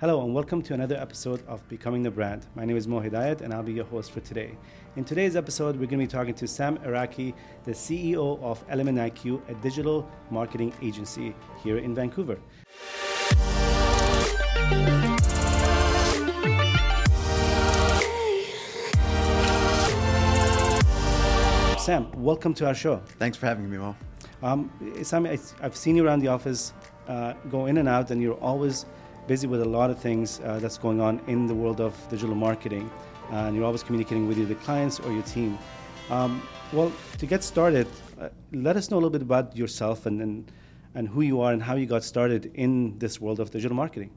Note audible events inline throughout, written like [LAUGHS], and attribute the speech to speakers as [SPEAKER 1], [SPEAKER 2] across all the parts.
[SPEAKER 1] Hello and welcome to another episode of Becoming the Brand. My name is Mo Hedayat and I'll be your host for today. In today's episode, we're going to be talking to Sam Araki, the CEO of Element IQ, a digital marketing agency here in Vancouver. Sam, welcome to our show.
[SPEAKER 2] Thanks for having me, Mo. Um,
[SPEAKER 1] Sam, I've seen you around the office, uh, go in and out, and you're always busy with a lot of things uh, that's going on in the world of digital marketing, uh, and you're always communicating with either clients or your team. Um, well, to get started, uh, let us know a little bit about yourself and, and and who you are and how you got started in this world of digital marketing.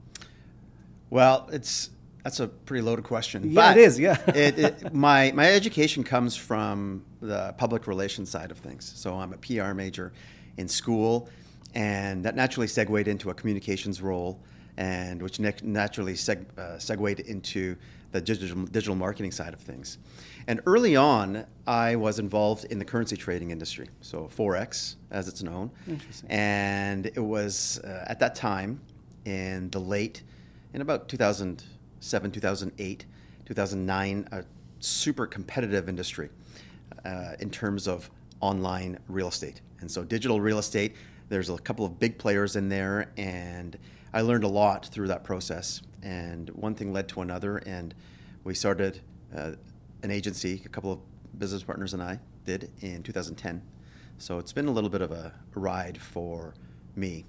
[SPEAKER 2] Well, it's that's a pretty loaded question.
[SPEAKER 1] Yeah, but it is. Yeah. [LAUGHS]
[SPEAKER 2] it, it, my my education comes from the public relations side of things. So I'm a PR major in school, and that naturally segued into a communications role and which ne- naturally seg- uh, segued into the digital, digital marketing side of things. And early on, I was involved in the currency trading industry, so Forex, as it's known. And it was uh, at that time, in the late, in about 2007, 2008, 2009, a super competitive industry uh, in terms of online real estate. And so, digital real estate, there's a couple of big players in there, and I learned a lot through that process, and one thing led to another, and we started uh, an agency. A couple of business partners and I did in 2010. So it's been a little bit of a ride for me,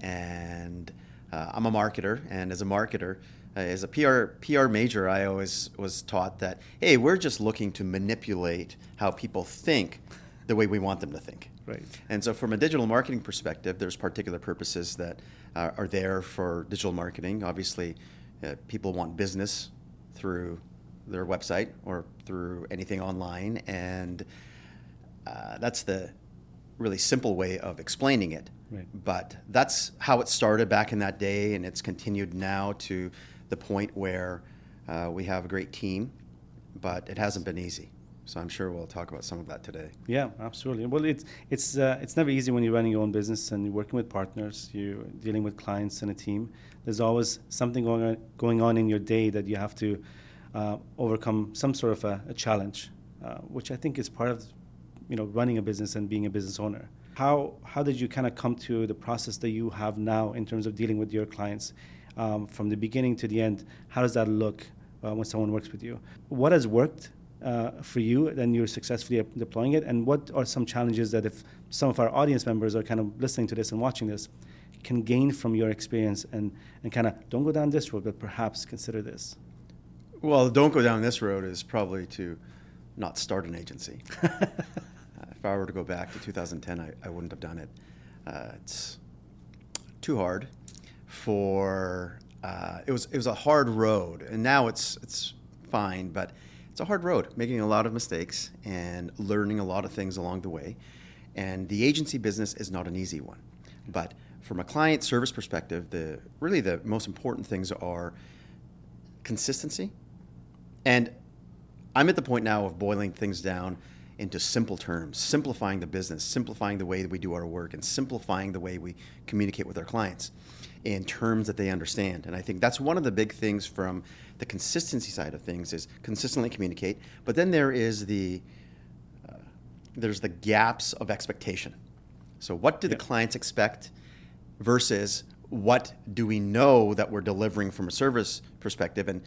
[SPEAKER 2] and uh, I'm a marketer, and as a marketer, uh, as a PR PR major, I always was taught that hey, we're just looking to manipulate how people think the way we want them to think.
[SPEAKER 1] Right.
[SPEAKER 2] And so, from a digital marketing perspective, there's particular purposes that uh, are there for digital marketing. Obviously, uh, people want business through their website or through anything online, and uh, that's the really simple way of explaining it. Right. But that's how it started back in that day, and it's continued now to the point where uh, we have a great team, but it hasn't been easy. So I'm sure we'll talk about some of that today.
[SPEAKER 1] Yeah, absolutely. Well, it's it's uh, it's never easy when you're running your own business and you're working with partners, you're dealing with clients and a team. There's always something going on, going on in your day that you have to uh, overcome some sort of a, a challenge, uh, which I think is part of you know running a business and being a business owner. How how did you kind of come to the process that you have now in terms of dealing with your clients um, from the beginning to the end? How does that look uh, when someone works with you? What has worked uh, for you, then you're successfully deploying it? And what are some challenges that if some of our audience members are kind of listening to this and watching this, can gain from your experience and, and kind of don't go down this road, but perhaps consider this?
[SPEAKER 2] Well, don't go down this road is probably to not start an agency. [LAUGHS] if I were to go back to 2010, I, I wouldn't have done it. Uh, it's too hard for uh, it was it was a hard road, and now it's it's fine, but it's a hard road, making a lot of mistakes and learning a lot of things along the way. And the agency business is not an easy one. But from a client service perspective, the really the most important things are consistency. And I'm at the point now of boiling things down into simple terms, simplifying the business, simplifying the way that we do our work, and simplifying the way we communicate with our clients in terms that they understand. And I think that's one of the big things from the consistency side of things is consistently communicate. But then there is the uh, there's the gaps of expectation. So what do the clients expect versus what do we know that we're delivering from a service perspective and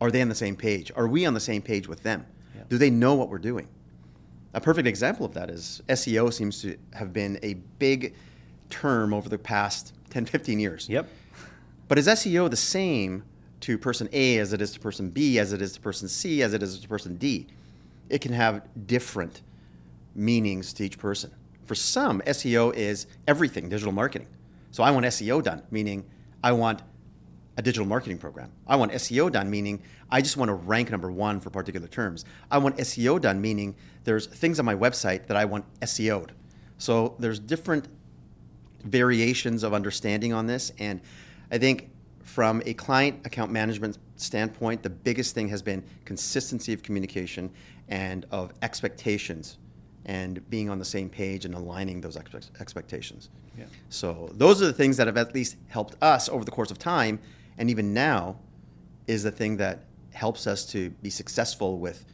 [SPEAKER 2] are they on the same page? Are we on the same page with them? Do they know what we're doing? A perfect example of that is SEO seems to have been a big term over the past 10, 15 years.
[SPEAKER 1] Yep.
[SPEAKER 2] But is SEO the same to person A as it is to person B, as it is to person C, as it is to person D? It can have different meanings to each person. For some, SEO is everything digital marketing. So I want SEO done, meaning I want a digital marketing program. I want SEO done, meaning I just want to rank number one for particular terms. I want SEO done, meaning there's things on my website that I want SEO'd. So there's different variations of understanding on this. And I think from a client account management standpoint, the biggest thing has been consistency of communication and of expectations and being on the same page and aligning those expectations. Yeah. So those are the things that have at least helped us over the course of time and even now is the thing that helps us to be successful with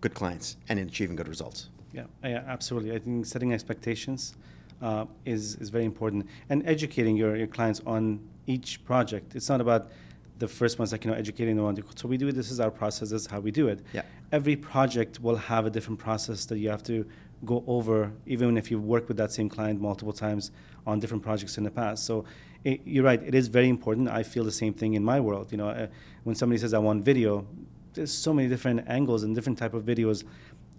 [SPEAKER 2] good clients and in achieving good results.
[SPEAKER 1] Yeah, yeah, absolutely. I think setting expectations uh, is is very important, and educating your, your clients on each project. It's not about the first one's like you know educating them on. So we do this is our process. This is how we do it.
[SPEAKER 2] Yeah.
[SPEAKER 1] Every project will have a different process that you have to go over, even if you've worked with that same client multiple times on different projects in the past. So it, you're right. It is very important. I feel the same thing in my world. You know, uh, when somebody says I want video, there's so many different angles and different type of videos,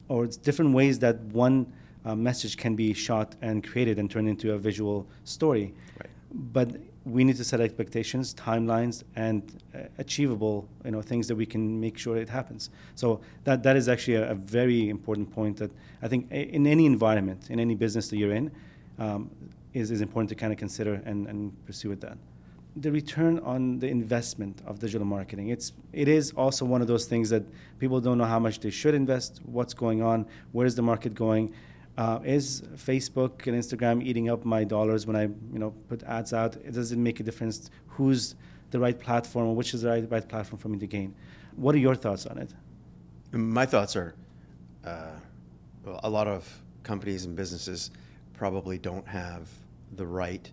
[SPEAKER 1] or it's different ways that one uh, message can be shot and created and turned into a visual story.
[SPEAKER 2] Right.
[SPEAKER 1] But we need to set expectations, timelines, and uh, achievable, you know, things that we can make sure it happens. So that that is actually a, a very important point that I think in any environment, in any business that you're in, um, is, is important to kind of consider and, and pursue with that. The return on the investment of digital marketing. It's it is also one of those things that people don't know how much they should invest, what's going on, where's the market going. Uh, is Facebook and Instagram eating up my dollars when I you know put ads out? It doesn't make a difference who's the right platform or which is the right, right platform for me to gain. What are your thoughts on it?
[SPEAKER 2] My thoughts are uh, well, a lot of companies and businesses probably don't have the right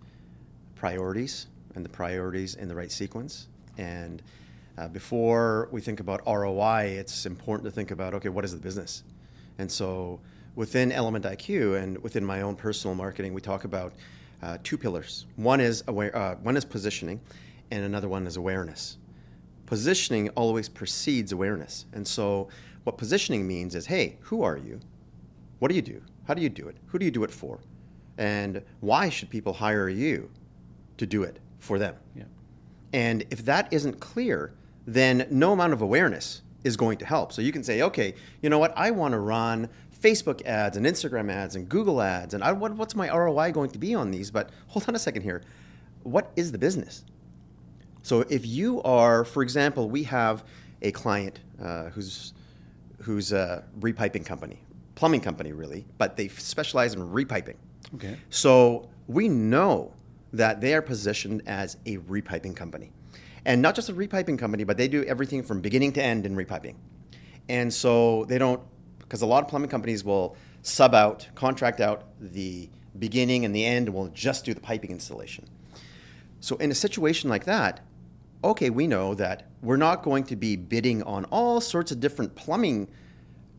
[SPEAKER 2] priorities and the priorities in the right sequence. And uh, before we think about ROI, it's important to think about okay, what is the business? And so within Element IQ and within my own personal marketing, we talk about uh, two pillars. One is aware, uh, one is positioning, and another one is awareness. Positioning always precedes awareness, and so what positioning means is, hey, who are you? What do you do? How do you do it? Who do you do it for? And why should people hire you to do it for them?
[SPEAKER 1] Yeah.
[SPEAKER 2] And if that isn't clear, then no amount of awareness is going to help. So you can say, okay, you know what? I want to run Facebook ads and Instagram ads and Google ads, and I, what, what's my ROI going to be on these? But hold on a second here. What is the business? So if you are, for example, we have a client uh, who's who's a repiping company, plumbing company really, but they specialize in repiping.
[SPEAKER 1] Okay.
[SPEAKER 2] So we know that they are positioned as a repiping company. And not just a repiping company, but they do everything from beginning to end in repiping. And so they don't because a lot of plumbing companies will sub out, contract out the beginning and the end, and will just do the piping installation. So in a situation like that, okay, we know that we're not going to be bidding on all sorts of different plumbing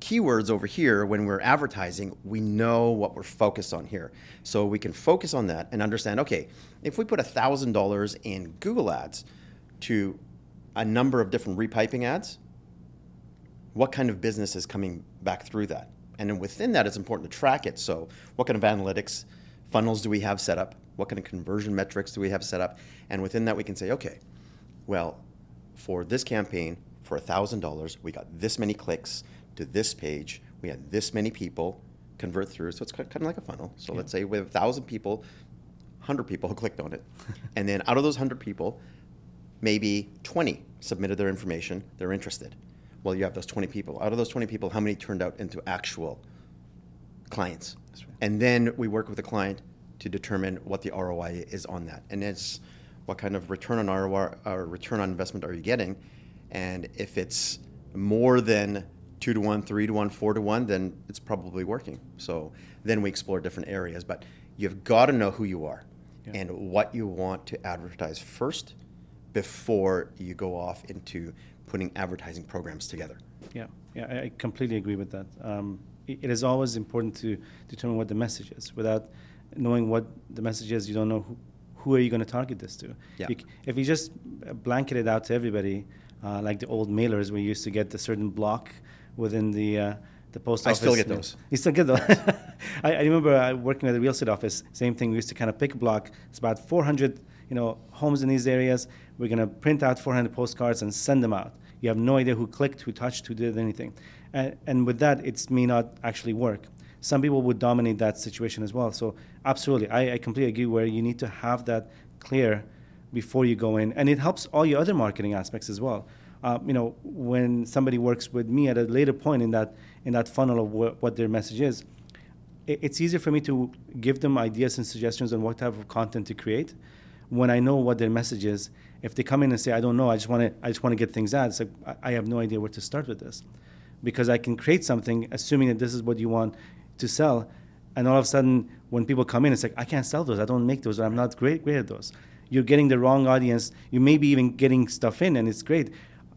[SPEAKER 2] keywords over here when we're advertising. We know what we're focused on here. So we can focus on that and understand, okay, if we put $1,000 in Google ads to a number of different repiping ads, what kind of business is coming back through that? And then within that, it's important to track it. So, what kind of analytics funnels do we have set up? What kind of conversion metrics do we have set up? And within that, we can say, okay, well, for this campaign, for $1,000, we got this many clicks to this page. We had this many people convert through. So, it's kind of like a funnel. So, yeah. let's say we have 1,000 people, 100 people [LAUGHS] clicked on it. and then out of those 100 people, maybe 20 submitted their information, they're interested well, you have those 20 people. Out of those 20 people, how many turned out into actual clients? Right. And then we work with the client to determine what the ROI is on that. And it's what kind of return on ROI or return on investment are you getting? And if it's more than two to one, three to one, four to one, then it's probably working. So then we explore different areas. But you've got to know who you are yeah. and what you want to advertise first before you go off into putting advertising programs together.
[SPEAKER 1] Yeah, yeah, I completely agree with that. Um, it, is always important to determine what the message is. Without knowing what the message is, you don't know who, who are you going to target this to.
[SPEAKER 2] Yeah.
[SPEAKER 1] You, if you just blanket it out to everybody, uh, like the old mailers, we used to get a certain block within the uh, the post office.
[SPEAKER 2] I still get those.
[SPEAKER 1] You still get those. [LAUGHS] I, I, remember uh, working at the real estate office. Same thing. We used to kind of pick a block. It's about 400 you know, homes in these areas. We're going to print out 400 postcards and send them out. You have no idea who clicked, who touched, who did anything. And, and with that, it may not actually work. Some people would dominate that situation as well. So, absolutely, I, I completely agree where you need to have that clear before you go in. And it helps all your other marketing aspects as well. Uh, you know, when somebody works with me at a later point in that, in that funnel of wh- what their message is, it, it's easier for me to give them ideas and suggestions on what type of content to create when I know what their message is, if they come in and say, "I don't know, I just want to, I just want to get things out," it's like I, have no idea where to start with this, because I can create something assuming that this is what you want to sell, and all of a sudden when people come in, it's like I can't sell those, I don't make those, I'm not great great at those. You're getting the wrong audience. You may be even getting stuff in, and it's great.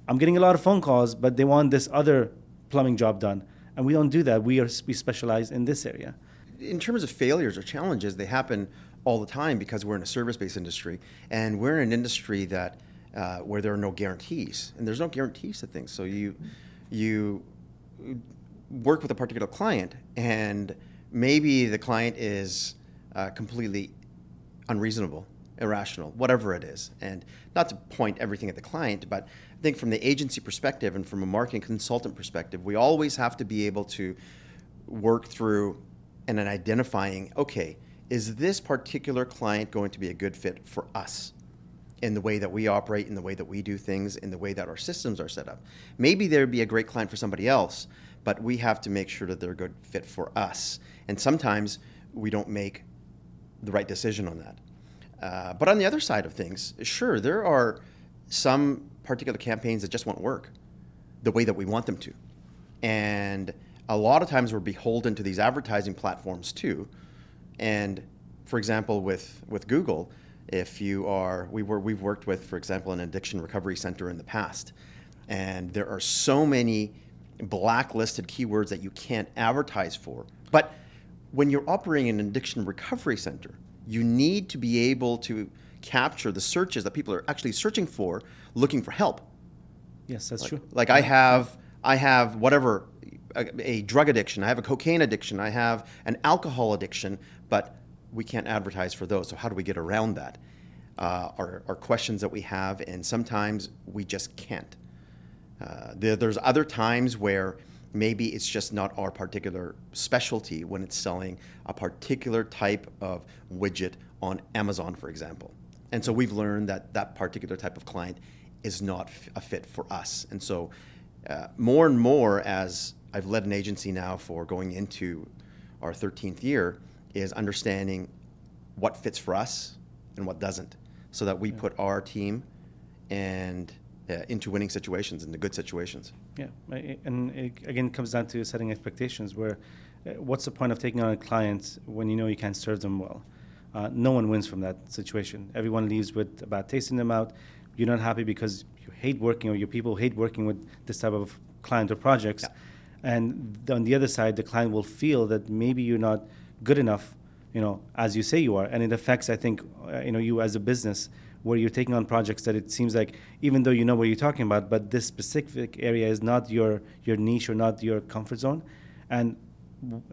[SPEAKER 1] I'm getting a lot of phone calls, but they want this other plumbing job done, and we don't do that. We are we specialize in this area.
[SPEAKER 2] In terms of failures or challenges, they happen all the time because we're in a service-based industry, and we're in an industry that uh, where there are no guarantees, and there's no guarantees to things. So you you work with a particular client, and maybe the client is uh, completely unreasonable, irrational, whatever it is. And not to point everything at the client, but I think from the agency perspective and from a marketing consultant perspective, we always have to be able to work through and then identifying, okay, is this particular client going to be a good fit for us? in the way that we operate, in the way that we do things, in the way that our systems are set up. Maybe there'd be a great client for somebody else, but we have to make sure that they're a good fit for us. And sometimes we don't make the right decision on that. Uh, but on the other side of things, sure, there are some particular campaigns that just won't work the way that we want them to. And a lot of times we're beholden to these advertising platforms too. And for example, with, with Google, if you are, we were, we've worked with, for example, an addiction recovery center in the past. And there are so many blacklisted keywords that you can't advertise for. But when you're operating an addiction recovery center, you need to be able to capture the searches that people are actually searching for, looking for help.
[SPEAKER 1] Yes, that's
[SPEAKER 2] like,
[SPEAKER 1] true.
[SPEAKER 2] Like I have, I have whatever, a, a, drug addiction, I have a cocaine addiction, I have an alcohol addiction, but we can't advertise for those. So how do we get around that? Uh, are, are questions that we have, and sometimes we just can't. Uh, there, there's other times where maybe it's just not our particular specialty when it's selling a particular type of widget on Amazon, for example. And so we've learned that that particular type of client is not a fit for us. And so uh, more and more, as I've led an agency now for going into our 13th year, is understanding what fits for us and what doesn't, so that we put our team and uh, into winning situations, into good situations.
[SPEAKER 1] Yeah, and it, again, it comes down to setting expectations. Where, uh, what's the point of taking on a client when you know you can't serve them well? Uh, no one wins from that situation. Everyone leaves with a bad taste in their mouth. You're not happy because you hate working, or your people hate working with this type of client or projects. Yeah. And on the other side, the client will feel that maybe you're not good enough, you know, as you say you are, and it affects, I think, uh, you know, you as a business where you're taking on projects that it seems like even though you know what you're talking about, but this specific area is not your your niche or not your comfort zone, and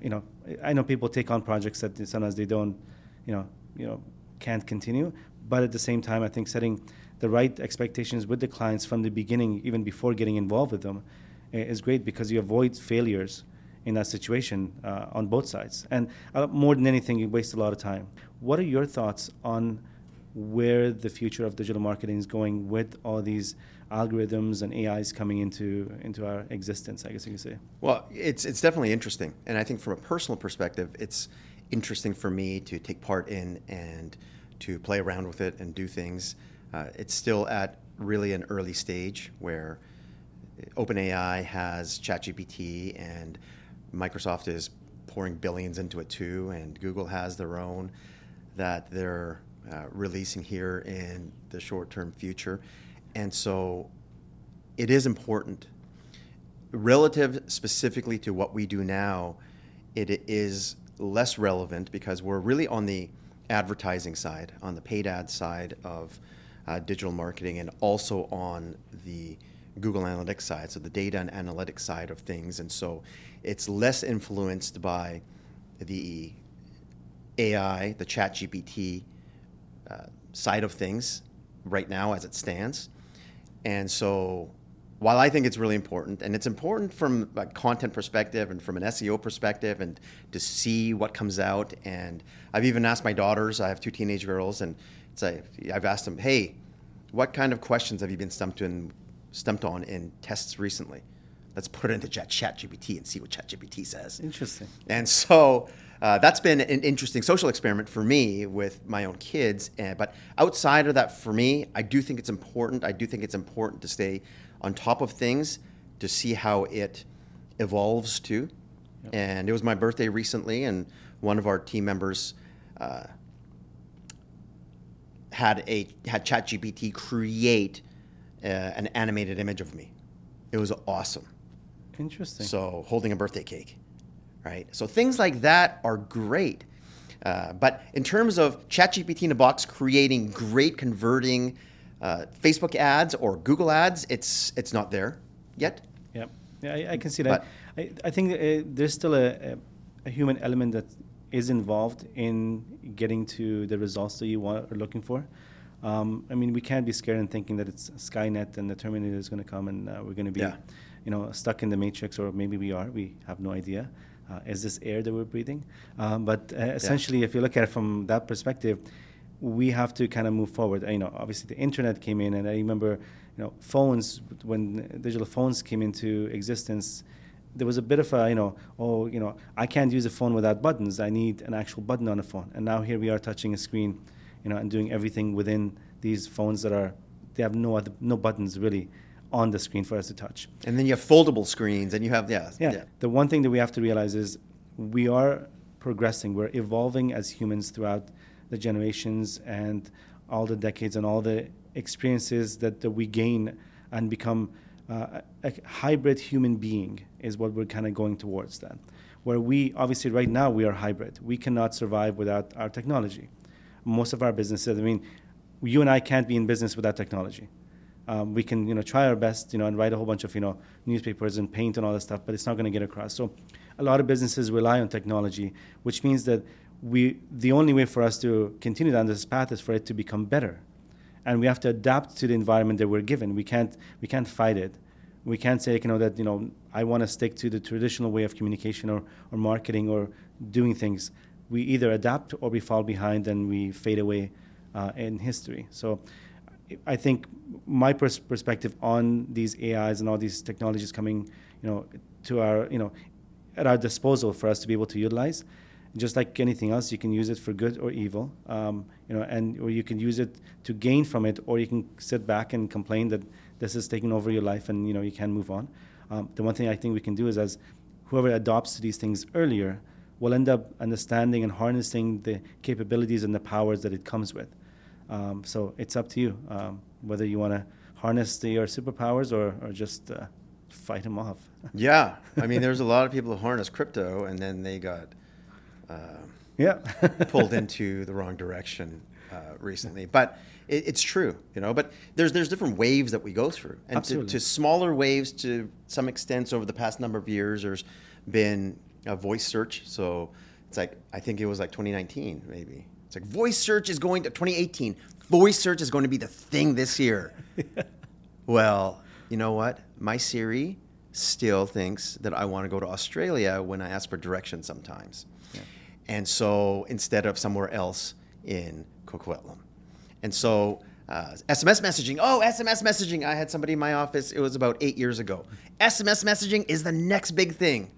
[SPEAKER 1] you know, I know people take on projects that sometimes they don't, you know, you know, can't continue, but at the same time, I think setting the right expectations with the clients from the beginning, even before getting involved with them, is great because you avoid failures in that situation uh, on both sides. And uh, more than anything, you waste a lot of time. What are your thoughts on where the future of digital marketing is going with all these algorithms and AIs coming into into our existence? I guess you could say.
[SPEAKER 2] Well, it's it's definitely interesting, and I think from a personal perspective, it's interesting for me to take part in and to play around with it and do things. Uh, it's still at really an early stage where OpenAI has ChatGPT and Microsoft is pouring billions into it too, and Google has their own that they're uh, releasing here in the short term future. And so it is important. Relative specifically to what we do now, it is less relevant because we're really on the advertising side, on the paid ad side of uh, digital marketing, and also on the Google Analytics side, so the data and analytics side of things. And so it's less influenced by the AI, the chat GPT uh, side of things right now as it stands. And so while I think it's really important, and it's important from a content perspective and from an SEO perspective, and to see what comes out, and I've even asked my daughters. I have two teenage girls, and it's like I've asked them, "Hey, what kind of questions have you been stumped to in stumped on in tests recently. Let's put it into Chat ChatGPT and see what ChatGPT says.
[SPEAKER 1] Interesting.
[SPEAKER 2] And so uh, that's been an interesting social experiment for me with my own kids. And, but outside of that, for me, I do think it's important. I do think it's important to stay on top of things to see how it evolves too. Yep. And it was my birthday recently, and one of our team members uh, had a had ChatGPT create uh, an animated image of me. It was awesome.
[SPEAKER 1] Interesting.
[SPEAKER 2] So holding a birthday cake, right? So things like that are great. Uh, but in terms of ChatGPT in a box creating great converting uh, Facebook ads or Google ads, it's it's not there yet.
[SPEAKER 1] Yeah, yeah, I, I can see that. I, I think uh, there's still a, a, human element that is involved in getting to the results that you want are looking for. Um, I mean, we can't be scared and thinking that it's Skynet and the Terminator is going to come and uh, we're going to be, yeah. you know, stuck in the Matrix, or maybe we are. We have no idea. Uh, is this air that we're breathing? Um, but uh, essentially, yeah. if you look at it from that perspective, we have to kind of move forward. You know, obviously the internet came in, and I remember, you know, phones when digital phones came into existence. There was a bit of a, you know, oh, you know, I can't use a phone without buttons. I need an actual button on a phone. And now here we are touching a screen, you know, and doing everything within these phones that are, they have no other, no buttons really on the screen for us to touch.
[SPEAKER 2] And then you have foldable screens, and you have
[SPEAKER 1] yeah, yeah. Yeah. The one thing that we have to realize is we are progressing. We're evolving as humans throughout the generations and all the decades and all the experiences that, that we gain and become uh, a hybrid human being is what we're kind of going towards then. where we obviously right now we are hybrid we cannot survive without our technology most of our businesses i mean you and i can't be in business without technology um, we can you know try our best you know and write a whole bunch of you know newspapers and paint and all that stuff but it's not going to get across so a lot of businesses rely on technology which means that we, the only way for us to continue down this path is for it to become better. And we have to adapt to the environment that we're given. We can't, we can't fight it. We can't say, you know, that, you know, I want to stick to the traditional way of communication or, or marketing or doing things. We either adapt or we fall behind and we fade away uh, in history. So I think my pers- perspective on these AIs and all these technologies coming, you know, to our, you know, at our disposal for us to be able to utilize just like anything else, you can use it for good or evil, um, you know, and or you can use it to gain from it, or you can sit back and complain that this is taking over your life, and you know you can't move on. Um, the one thing I think we can do is, as whoever adopts these things earlier, will end up understanding and harnessing the capabilities and the powers that it comes with. Um, so it's up to you um, whether you want to harness the, your superpowers or, or just uh, fight them off. [LAUGHS]
[SPEAKER 2] yeah, I mean, there's a lot of people who harness crypto, and then they got uh,
[SPEAKER 1] yeah [LAUGHS]
[SPEAKER 2] pulled [LAUGHS] into the wrong direction uh, recently. But it, it's true, you know. But there's there's different waves that we go through, and to, to, smaller waves to some extent over the past number of years. There's been a voice search, so it's like I think it was like 2019 maybe. It's like voice search is going to 2018. Voice search is going to be the thing this year. [LAUGHS] well, you know what? My Siri still thinks that I want to go to Australia when I ask for directions sometimes and so instead of somewhere else in Coquitlam. And so uh, SMS messaging. Oh, SMS messaging. I had somebody in my office, it was about eight years ago. SMS messaging is the next big thing.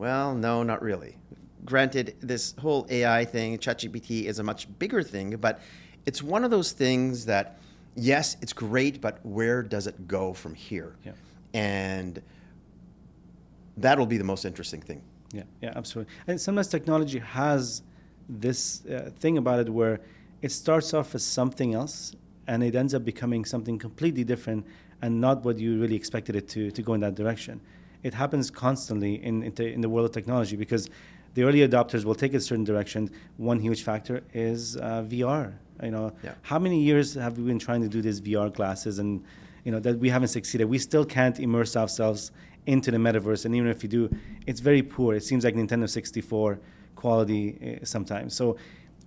[SPEAKER 2] Well, no, not really. Granted, this whole AI thing, ChatGPT, is a much bigger thing, but it's one of those things that, yes, it's great, but where does it go from here? Yeah. And that'll be the most interesting thing
[SPEAKER 1] yeah, yeah, absolutely. And sometimes technology has this uh, thing about it where it starts off as something else and it ends up becoming something completely different and not what you really expected it to, to go in that direction. It happens constantly in, in, the, in the world of technology because the early adopters will take a certain direction. One huge factor is uh, VR. You know, yeah. how many years have we been trying to do these VR glasses and you know that we haven't succeeded? We still can't immerse ourselves into the metaverse. And even if you do, it's very poor. It seems like Nintendo 64 quality uh, sometimes. So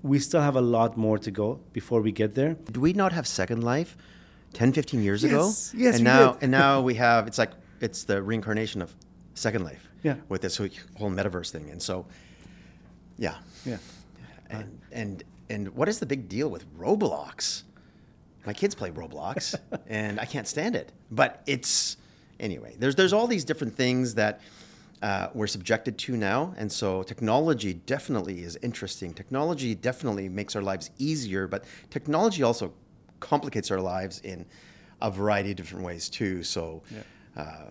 [SPEAKER 1] we still have a lot more to go before we get there.
[SPEAKER 2] Do we not have Second Life 10, 15 years
[SPEAKER 1] yes.
[SPEAKER 2] ago?
[SPEAKER 1] Yes,
[SPEAKER 2] and now did. and now we have it's like it's the reincarnation of Second Life.
[SPEAKER 1] Yeah.
[SPEAKER 2] With this whole metaverse thing. And so yeah.
[SPEAKER 1] Yeah.
[SPEAKER 2] And and and what is the big deal with Roblox? My kids play Roblox [LAUGHS] and I can't stand it. But it's Anyway, there's there's all these different things that uh, we're subjected to now, and so technology definitely is interesting. Technology definitely makes our lives easier, but technology also complicates our lives in a variety of different ways too. So.
[SPEAKER 1] Yeah.
[SPEAKER 2] Uh,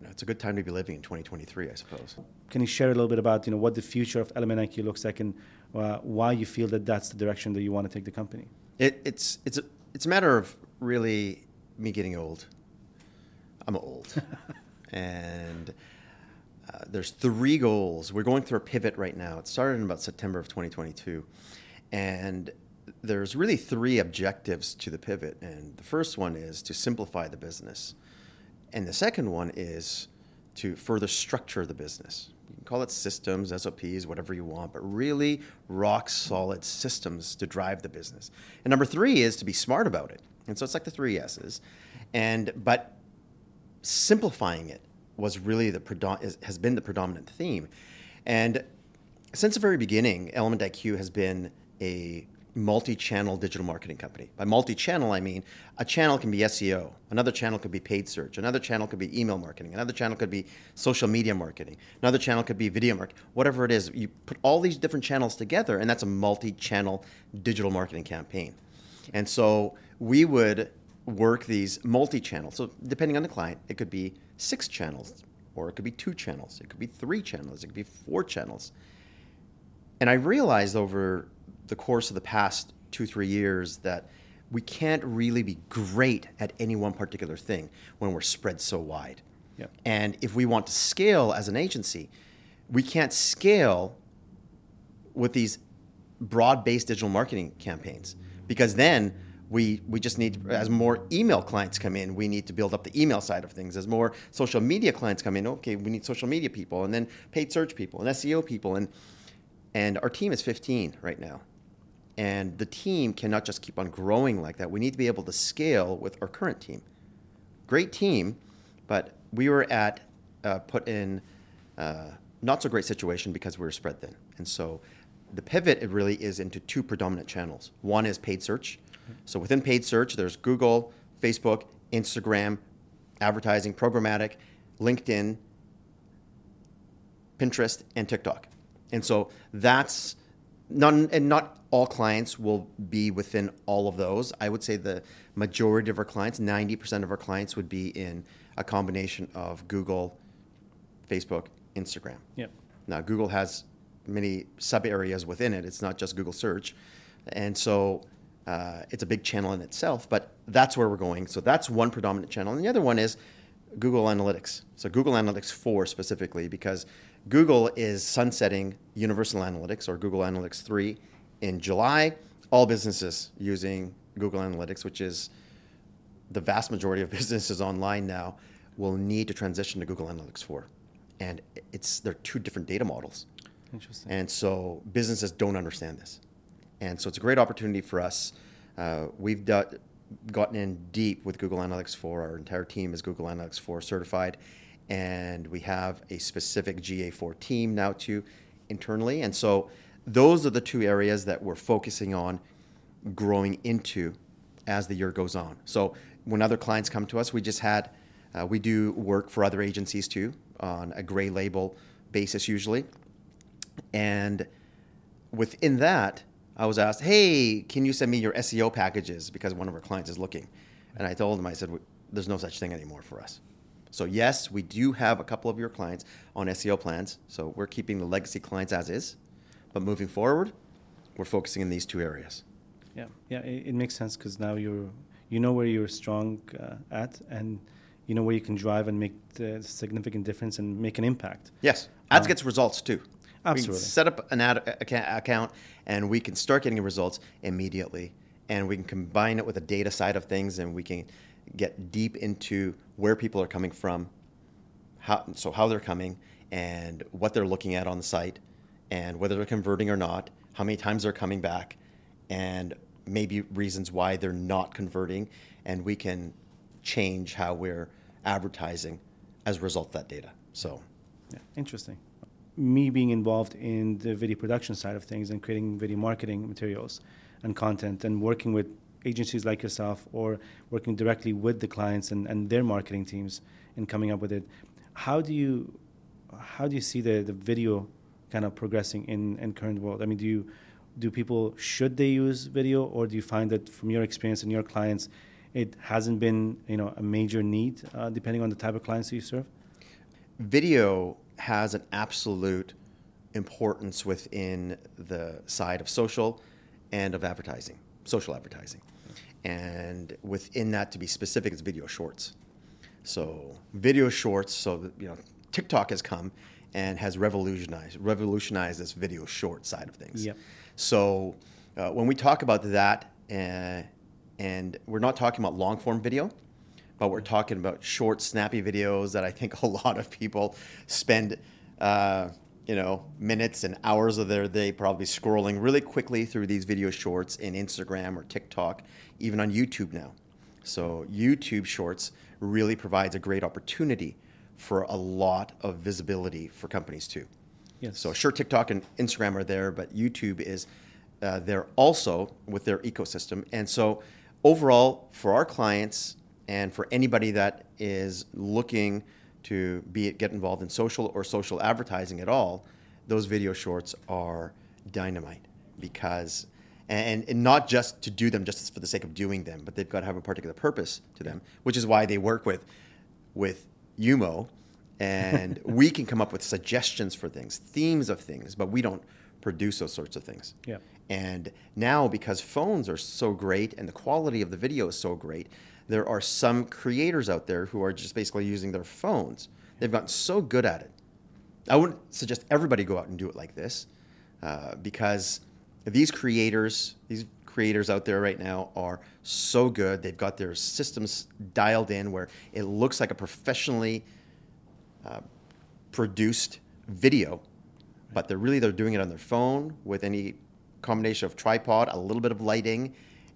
[SPEAKER 2] you know, it's a good time to be living in 2023, I suppose.
[SPEAKER 1] Can you share a little bit about you know what the future of Element IQ looks like and uh, why you feel that that's the direction that you want to take the company?
[SPEAKER 2] It, it's it's a, it's a matter of really me getting old. I'm old, [LAUGHS] and uh, there's three goals. We're going through a pivot right now. It started in about September of 2022, and there's really three objectives to the pivot. And the first one is to simplify the business. And the second one is to further structure the business. You can call it systems, SOPs, whatever you want, but really rock solid systems to drive the business. And number three is to be smart about it. And so it's like the three S's. And but simplifying it was really the has been the predominant theme. And since the very beginning, Element IQ has been a multi-channel digital marketing company. By multi-channel, I mean a channel can be SEO, another channel could be paid search, another channel could be email marketing, another channel could be social media marketing, another channel could be video marketing, whatever it is. You put all these different channels together, and that's a multi-channel digital marketing campaign. And so we would work these multi-channels. So depending on the client, it could be six channels, or it could be two channels, it could be three channels, it could be four channels. And I realized over the course of the past two, three years that we can't really be great at any one particular thing when we're spread so wide.
[SPEAKER 1] Yep.
[SPEAKER 2] And if we want to scale as an agency, we can't scale with these broad-based digital marketing campaigns because then we we just need as more email clients come in we need to build up the email side of things as more social media clients come in okay we need social media people and then paid search people and SEO people and and our team is 15 right now and the team cannot just keep on growing like that. We need to be able to scale with our current team. Great team, but we were at uh, put in uh, not so great situation because we were spread thin. And so the pivot it really is into two predominant channels. One is paid search. So within paid search, there's Google, Facebook, Instagram, advertising, programmatic, LinkedIn, Pinterest, and TikTok. And so that's not and not all clients will be within all of those. I would say the majority of our clients, 90% of our clients would be in a combination of Google, Facebook, Instagram.
[SPEAKER 1] Yep.
[SPEAKER 2] Now Google has many sub areas within it. It's not just Google search. And so uh, it's a big channel in itself, but that's where we're going. So that's one predominant channel. And the other one is Google Analytics. So Google Analytics 4 specifically, because Google is sunsetting Universal Analytics or Google Analytics 3 in July. All businesses using Google Analytics, which is the vast majority of [LAUGHS] businesses online now, will need to transition to Google Analytics 4. And it's they're two different data models.
[SPEAKER 1] Interesting.
[SPEAKER 2] And so businesses don't understand this. And so it's a great opportunity for us. Uh, we've do, gotten in deep with Google Analytics 4. Our entire team is Google Analytics 4 certified and we have a specific GA4 team now too internally. And so those are the two areas that we're focusing on growing into as the year goes on. So when other clients come to us, we just had uh, we do work for other agencies too on a gray label basis usually, and within that, I was asked, "Hey, can you send me your SEO packages because one of our clients is looking?" And I told them, I said, "There's no such thing anymore for us." So yes, we do have a couple of your clients on SEO plans. So we're keeping the legacy clients as is, but moving forward, we're focusing in these two areas.
[SPEAKER 1] Yeah, yeah, it, it makes sense because now you're you know where you're strong uh, at, and you know where you can drive and make a significant difference and make an impact.
[SPEAKER 2] Yes, ads um, gets results too.
[SPEAKER 1] Absolutely.
[SPEAKER 2] We set up an ad account, and we can start getting results immediately, and we can combine it with the data side of things, and we can get deep into where people are coming from, how, so how they're coming, and what they're looking at on the site, and whether they're converting or not, how many times they're coming back, and maybe reasons why they're not converting, and we can change how we're advertising as a result of that data. So,
[SPEAKER 1] yeah, interesting. Me being involved in the video production side of things and creating video marketing materials and content and working with agencies like yourself or working directly with the clients and, and their marketing teams and coming up with it. How do you how do you see the, the video kind of progressing in, in current world? I mean, do you do people should they use video or do you find that from your experience and your clients it hasn't been you know a major need uh, depending on the type of clients that you serve?
[SPEAKER 2] Video has an absolute importance within the side of social and of advertising, social advertising. And within that, to be specific, it's video shorts. So video shorts. So you know, TikTok has come and has revolutionized revolutionized this video short side of things.
[SPEAKER 1] Yep.
[SPEAKER 2] So uh, when we talk about that, uh, and we're not talking about long form video, but we're talking about short, snappy videos that I think a [LAUGHS] lot of people spend. Uh, you know, minutes and hours of their day probably scrolling really quickly through these video shorts in Instagram or TikTok, even on YouTube now. So YouTube Shorts really provides a great opportunity for a lot of visibility for companies too.
[SPEAKER 1] Yes.
[SPEAKER 2] So sure, TikTok and Instagram are there, but YouTube is uh, there also with their ecosystem. And so overall, for our clients and for anybody that is looking to be it get involved in social or social advertising at all, those video shorts are dynamite because and, and not just to do them just for the sake of doing them, but they've got to have a particular purpose to them, which is why they work with with Yumo, and [LAUGHS] we can come up with suggestions for things, themes of things, but we don't produce those sorts of things.
[SPEAKER 1] Yeah.
[SPEAKER 2] And now, because phones are so great and the quality of the video is so great, there are some creators out there who are just basically using their phones. They've gotten so good at it. I wouldn't suggest everybody go out and do it like this, uh, because these creators, these creators out there right now are so good. They've got their systems dialed in where it looks like a professionally uh, produced video, but they're really they're doing it on their phone with any combination of tripod, a little bit of lighting,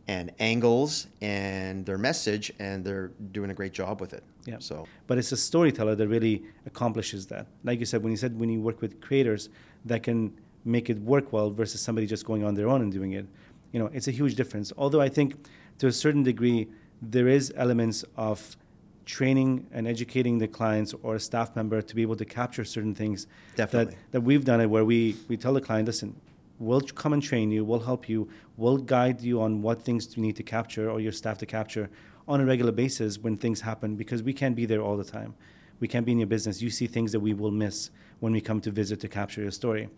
[SPEAKER 2] and angles and their message, and they're doing a great job with it.
[SPEAKER 1] Yeah.
[SPEAKER 2] So
[SPEAKER 1] But it's a storyteller that really accomplishes that. Like you said, when you said when you work with creators that can make it work well versus somebody just going on their own and doing it, you know, it's a huge difference. Although I think to a certain degree there is elements of training and educating the clients or a staff member to be able to capture certain things
[SPEAKER 2] Definitely.
[SPEAKER 1] that, that we've done it where we, we tell the client, listen, we'll come and train you, we'll help you, we'll guide you on what things you need to capture or your staff to capture on a regular basis when things happen because we can't be there all the time. We can't be in your business. You see things that we will miss when we come to visit to capture your story.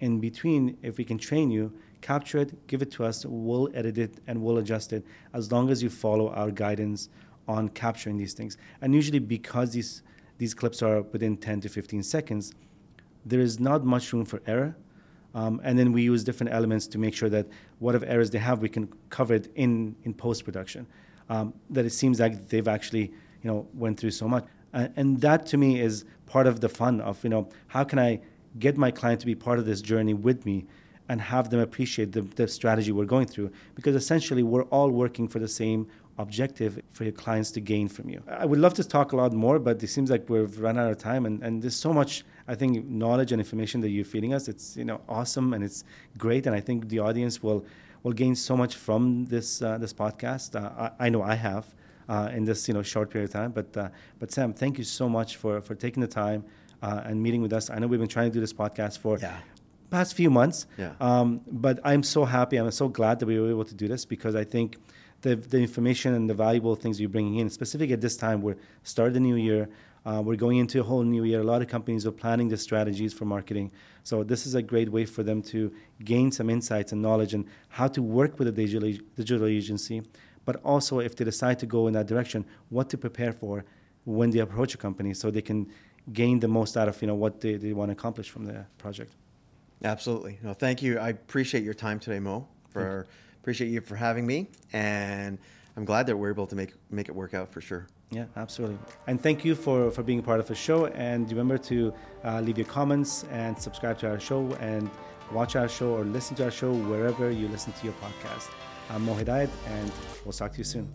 [SPEAKER 1] In between, if we can train you, capture it, give it to us, we'll edit it and we'll adjust it as long as you follow our guidance on capturing these things. And usually, because these, these clips are within 10 to 15 seconds, there is not much room for error. Um, and then we use different elements to make sure that whatever errors they have, we can cover it in, in post production. Um, that it seems like they've actually you know went through so much, uh, and that to me is part of the fun of you know how can I get my client to be part of this journey with me, and have them appreciate the, the strategy we're going through because essentially we're all working for the same objective for your clients to gain from you. I would love to talk a lot more, but it seems like we've run out of time, and, and there's so much I think knowledge and information that you're feeding us. It's you know awesome and it's great, and I think the audience will will gain so much from this uh, this podcast. Uh, I, I, know I have uh, in this you know short period of time. But uh, but Sam, thank you so much for for taking the time uh, and meeting with us. I know we've been trying to do this podcast for.
[SPEAKER 2] Yeah.
[SPEAKER 1] Past few months,
[SPEAKER 2] Yeah.
[SPEAKER 1] Um, but I'm so happy. I'm so glad that we were able to do this because I think the the information and the valuable things you're bringing in, specifically at this time, we're starting the new year. Uh, we're going into a whole new year. A lot of companies are planning the strategies for marketing. So this is a great way for them to gain some insights and knowledge and how to work with a digital, digital agency, but also if they decide to go in that direction, what to prepare for when they approach a company so they can gain the most out of you know what they, they want to accomplish from the project.
[SPEAKER 2] Absolutely. No, thank you. I appreciate your time today, Mo. For appreciate you for having me, and I'm glad that we're able to make make it work out for sure.
[SPEAKER 1] Yeah, absolutely. And thank you for, for being a part of the show. And remember to uh, leave your comments and subscribe to our show and watch our show or listen to our show wherever you listen to your podcast. I'm Mo Hedayat, and we'll talk to you soon.